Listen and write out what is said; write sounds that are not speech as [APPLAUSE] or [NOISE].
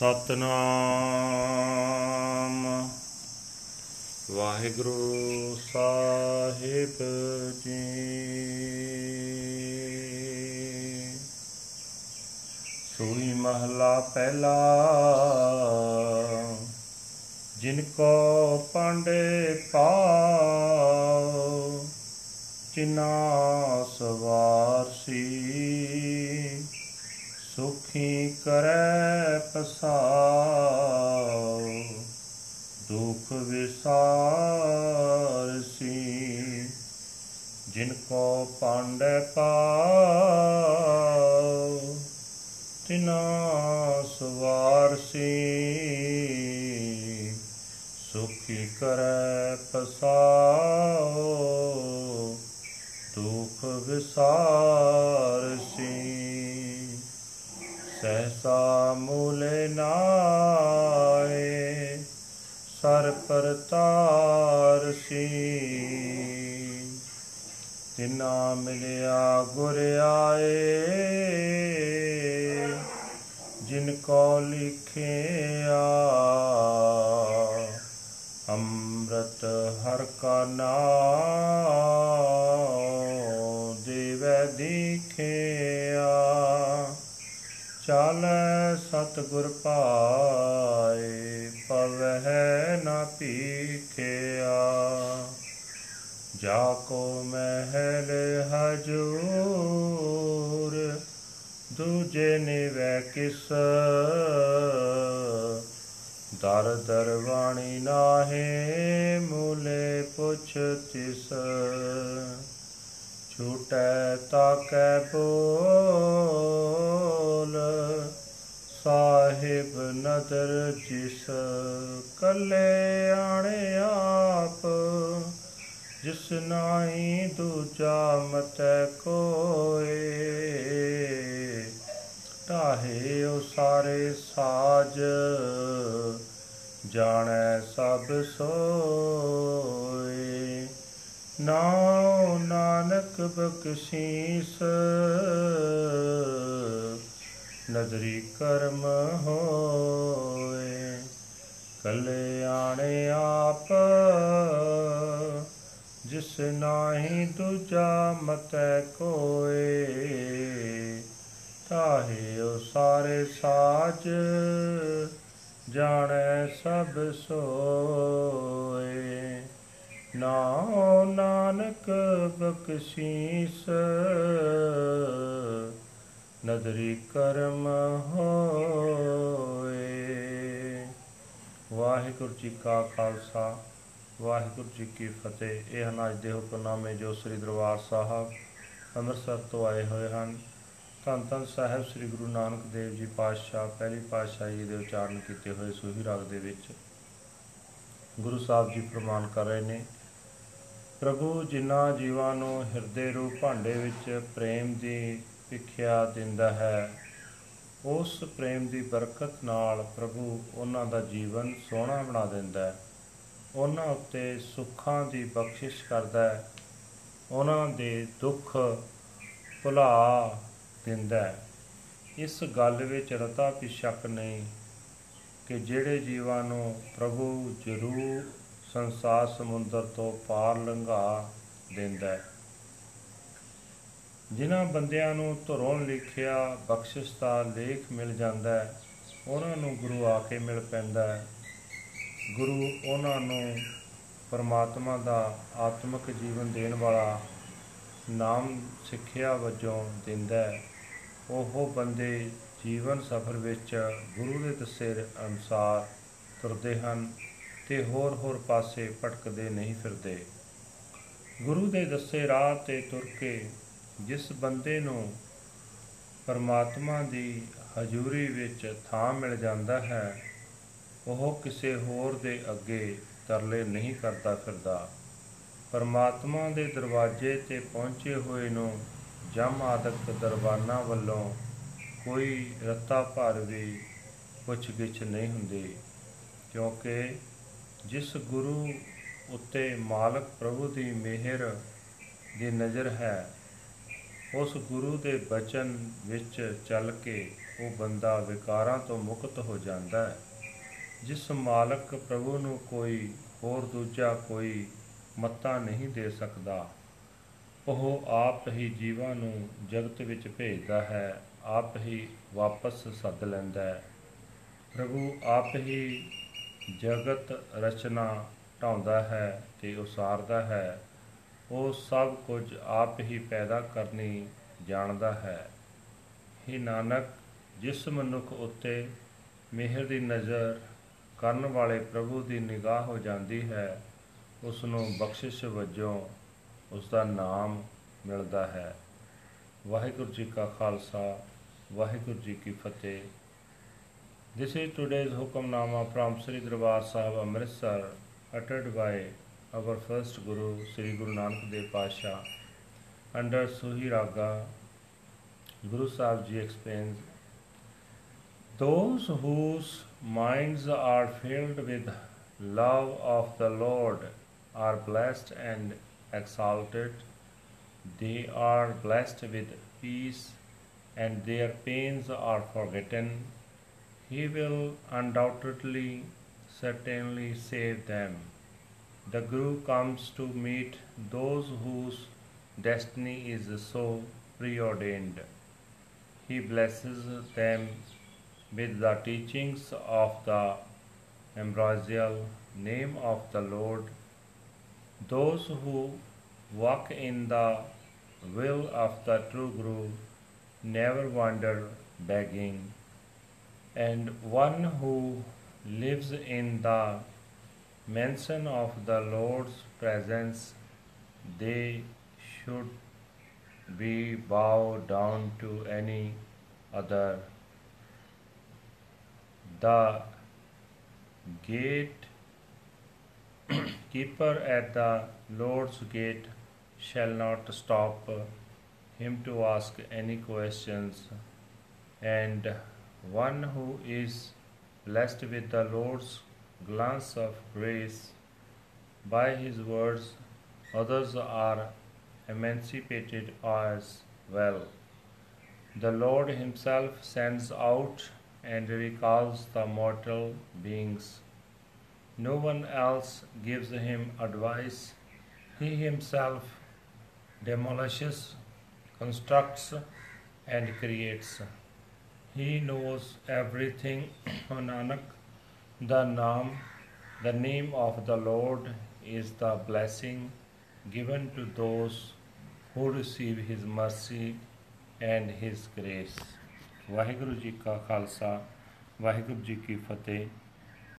ਸਤਨਾਮ। ਵਾਹਿਗੁਰੂ ਸਾਹਿਬ ਜੀ। ਸੋਈ ਮਹਲਾ ਪਹਿਲਾ ਜਿਨ ਕੋ ਪਾਂਡੇ ਪਾਉ ਚਿਨਾ ਸਵਾਰ ਸੀ ਸੁਖੀ ਕਰੈ ਪਸਾਉ ਦੁਖ ਵਿਸਾਰਸੀ ਜਿਨ ਕੋ ਪਾਂਡੇ ਪਾਉ ਤਿਨਾ ਸਵਾਰਸੀ ਸੁਖੀ ਕਰੈ ਪਸਾਉ ਦੁਖ ਵਿਸਾਰਸੀ ਸਹਸਾ ਮੂਲੇ ਨਾਏ, ਸਰ ਪਰਤਾਰ ਸੀ ਤਿਨਾ ਮਿਲਿਆ ਗੁਰ ਆਏ, ਜਿਨ ਕੋ ਲਿਖਿਆ ਅੰਮ੍ਰਿਤ ਹਰ ਕਾ ਨਾਮ ਸਤਿਗੁਰ ਪਾਏ, ਪਵਹਿ ਨਾ ਪੀਖਿਆ ਜਾ ਕੋ ਮਹਿਲ ਹਜੂਰ, ਦੂਜੇ ਨਿਵੈ ਕਿਸ। ਦਰ ਦਰਵਾਣੀ ਨਾਹੇ ਮੂਲੇ ਪੁੱਛ ਤਿਸ। ਛੂਟੈ ਤਾਕੈ ਬੋਲ ਸਾਹਿਬ ਨਦਰ ਜਿਸ ਕੱਲੇ ਆਣੇ ਆਪ, ਜਿਸ ਨਾਹੀ ਦੂਜਾ ਮਤੈ ਕੋਏ। ਢਾਹੇ ਉਹ ਸਾਰੇ ਸਾਜ, ਜਾਣੈ ਸਭ ਸੋਏ। ਨਾਉ ਨਾਨਕ ਬਖਸ਼ੀਸ ਨਦਰੀ ਕਰਮ ਹੋਏ, ਕਲਿਆਣੇ ਆਪ, ਜਿਸ ਨਾਹੀ ਦੂਜਾ ਮਤੈ ਕੋਏ, ਤਾਹੇ ਉਹ ਸਾਰੇ ਸਾਜ ਜਾਣੈ ਸਭ ਸੋਏ। ਨਾਉ ਨਾਨਕ ਬਖਸ਼ੀਸ ਨਦਰੀ ਕਰਮ ਹੋਏ। ਵਾਹਿਗੁਰੂ ਜੀ ਕਾ ਖਾਲਸਾ, ਵਾਹਿਗੁਰੂ ਜੀ ਕੀ ਫਤਿਹ। ਇਹ ਹਨ ਅੱਜ ਦੇ ਹੁਕਮਨਾਮੇ ਜੋ ਸ੍ਰੀ ਦਰਬਾਰ ਸਾਹਿਬ ਅੰਮ੍ਰਿਤਸਰ ਤੋਂ ਆਏ ਹੋਏ ਹਨ। ਧੰਨ ਧੰਨ ਸਾਹਿਬ ਸ੍ਰੀ ਗੁਰੂ ਨਾਨਕ ਦੇਵ ਜੀ ਪਾਤਸ਼ਾਹ, ਪਹਿਲੀ ਪਾਤਸ਼ਾਹੀ ਦੇ ਉਚਾਰਨ ਕੀਤੇ ਹੋਏ ਸੂਹੀ ਰਾਗ ਦੇ ਵਿੱਚ। ਗੁਰੂ ਸਾਹਿਬ ਜੀ ਪ੍ਰਮਾਨ ਕਰ ਰਹੇ ਨੇ, ਪ੍ਰਭੂ ਜਿਨ੍ਹਾਂ ਜੀਵਾਂ ਨੂੰ ਹਿਰਦੇ ਰੂਪ ਭਾਂਡੇ ਵਿੱਚ ਪ੍ਰੇਮ ਦੀ ਭਿਖਿਆ ਦਿੰਦਾ ਹੈ। ਉਸ ਪ੍ਰੇਮ ਦੀ ਬਰਕਤ ਨਾਲ ਪ੍ਰਭੂ ਉਹਨਾਂ ਦਾ ਜੀਵਨ ਸੋਹਣਾ ਬਣਾ ਦਿੰਦਾ ਹੈ। ਉਹਨਾਂ ਉੱਤੇ ਸੁੱਖਾਂ ਦੀ ਬਖਸ਼ਿਸ਼ ਕਰਦਾ ਹੈ। ਉਹਨਾਂ ਦੇ ਦੁੱਖ ਭੁਲਾ ਦਿੰਦਾ ਹੈ। ਇਸ ਗੱਲ ਵਿੱਚ ਰਤਾ ਵੀ ਸ਼ੱਕ ਨਹੀਂ ਕਿ ਜਿਹੜੇ ਜੀਵਾਂ ਨੂੰ ਪ੍ਰਭੂ ਜ਼ਰੂਰ ਸੰਸਾਰ ਸਮੁੰਦਰ ਤੋਂ ਪਾਰ ਲੰਘਾ ਦਿੰਦਾ ਹੈ। ਜਿਨ੍ਹਾਂ ਬੰਦਿਆਂ ਨੂੰ ਧਰੋਂ ਲਿਖਿਆ ਬਖਸ਼ਿਸ਼ ਦਾ ਲੇਖ ਮਿਲ ਜਾਂਦਾ ਹੈ, ਉਹਨਾਂ ਨੂੰ ਗੁਰੂ ਆ ਕੇ ਮਿਲ ਪੈਂਦਾ ਹੈ। ਗੁਰੂ ਉਹਨਾਂ ਨੂੰ ਪਰਮਾਤਮਾ ਦਾ ਆਤਮਿਕ ਜੀਵਨ ਦੇਣ ਵਾਲਾ ਨਾਮ ਸਿੱਖਿਆ ਵਜੋਂ ਦਿੰਦਾ ਹੈ। ਉਹ ਬੰਦੇ ਜੀਵਨ ਸਫਰ ਵਿੱਚ ਗੁਰੂ ਦੇ ਦੱਸੇ ਅਨੁਸਾਰ ਤੁਰਦੇ ਹਨ ਤੇ ਹੋਰ ਹੋਰ ਪਾਸੇ ਭਟਕਦੇ ਨਹੀਂ ਫਿਰਦੇ। ਗੁਰੂ ਦੇ ਦੱਸੇ ਰਾਹ ਤੇ ਤੁਰ ਕੇ ਜਿਸ ਬੰਦੇ ਨੂੰ ਪਰਮਾਤਮਾ ਦੀ ਹਜ਼ੂਰੀ ਵਿੱਚ ਥਾਂ ਮਿਲ ਜਾਂਦਾ ਹੈ, ਉਹ ਕਿਸੇ ਹੋਰ ਦੇ ਅੱਗੇ ਤਰਲੇ ਨਹੀਂ ਕਰਦਾ ਫਿਰਦਾ। ਪਰਮਾਤਮਾ ਦੇ ਦਰਵਾਜ਼ੇ ਤੇ ਪਹੁੰਚੇ ਹੋਏ ਨੂੰ ਜਮ ਆਦਿਕ ਦਰਬਾਨਾ ਵੱਲੋਂ ਕੋਈ ਰੱਤਾ ਭਰ ਵੀ ਪੁੱਛ-ਗਿੱਛ ਨਹੀਂ ਹੁੰਦੀ, ਕਿਉਂਕਿ ਜਿਸ ਗੁਰੂ ਉੱਤੇ ਮਾਲਕ ਪ੍ਰਭੂ ਦੀ ਮਿਹਰ ਦੀ ਨਜ਼ਰ ਹੈ ਉਸ ਗੁਰੂ ਦੇ ਬਚਨ ਵਿੱਚ ਚੱਲ ਕੇ ਉਹ ਬੰਦਾ ਵਿਕਾਰਾਂ ਤੋਂ ਮੁਕਤ ਹੋ ਜਾਂਦਾ ਹੈ। ਜਿਸ ਮਾਲਕ ਪ੍ਰਭੂ ਨੂੰ ਕੋਈ ਹੋਰ ਦੂਜਾ ਕੋਈ ਮੱਤਾ ਨਹੀਂ ਦੇ ਸਕਦਾ, ਉਹ ਆਪ ਹੀ ਜੀਵਾਂ ਨੂੰ ਜਗਤ ਵਿੱਚ ਭੇਜਦਾ ਹੈ, ਆਪ ਹੀ ਵਾਪਸ ਸੱਦ ਲੈਂਦਾ ਹੈ। ਪ੍ਰਭੂ ਆਪ ਹੀ ਜਗਤ ਰਚਨਾ ਢਾਉਂਦਾ ਹੈ ਤੇ ਉਸਾਰਦਾ ਹੈ। ਉਹ ਸਭ ਕੁਝ ਆਪ ਹੀ ਪੈਦਾ ਕਰਨੀ ਜਾਣਦਾ ਹੈ। ਹੀ ਨਾਨਕ, ਜਿਸ ਮਨੁੱਖ ਉੱਤੇ ਮਿਹਰ ਦੀ ਨਜ਼ਰ ਕਰਨ ਵਾਲੇ ਪ੍ਰਭੂ ਦੀ ਨਿਗਾਹ ਹੋ ਜਾਂਦੀ ਹੈ ਉਸ ਨੂੰ ਬਖਸ਼ਿਸ਼ ਵਜੋਂ ਉਸ ਦਾ ਨਾਮ ਮਿਲਦਾ ਹੈ। ਵਾਹਿਗੁਰੂ ਜੀ ਕਾ ਖਾਲਸਾ, ਵਾਹਿਗੁਰੂ ਜੀ ਕੀ ਫਤਿਹ। This is today's Hukamnama from Sri Darbar Sahib Amritsar uttered by our first Guru Sri Guru Nanak Dev Pasha under Suhi Raga Guru Sahib Ji explains Those whose minds are filled with love of the Lord are blessed and exalted. They are blessed with peace and their pains are forgotten. He will undoubtedly, certainly save them. The Guru comes to meet those whose destiny is so preordained. He blesses them with the teachings of the ambrosial name of the Lord. Those who walk in the will of the true Guru never wander begging and one who lives in the mention of the Lord's presence, they should be bowed down to any other. The gate [CLEARS THROAT] keeper at the Lord's gate shall not stop him to ask any questions, and one who is blessed with the Lord's glance of grace by his words, others are emancipated as well. The Lord Himself sends out and recalls the mortal beings. No one else gives him advice. He himself demolishes, constructs, and creates. He knows everything. O [COUGHS] Nanak, the name, the name of the Lord is the blessing given to those who receive His mercy and His grace. Waheguru ji ਕਾ ਖਾਲਸਾ ਵਾਹਿਗੁਰੂ ਜੀ ਕੀ ਫਤਿਹ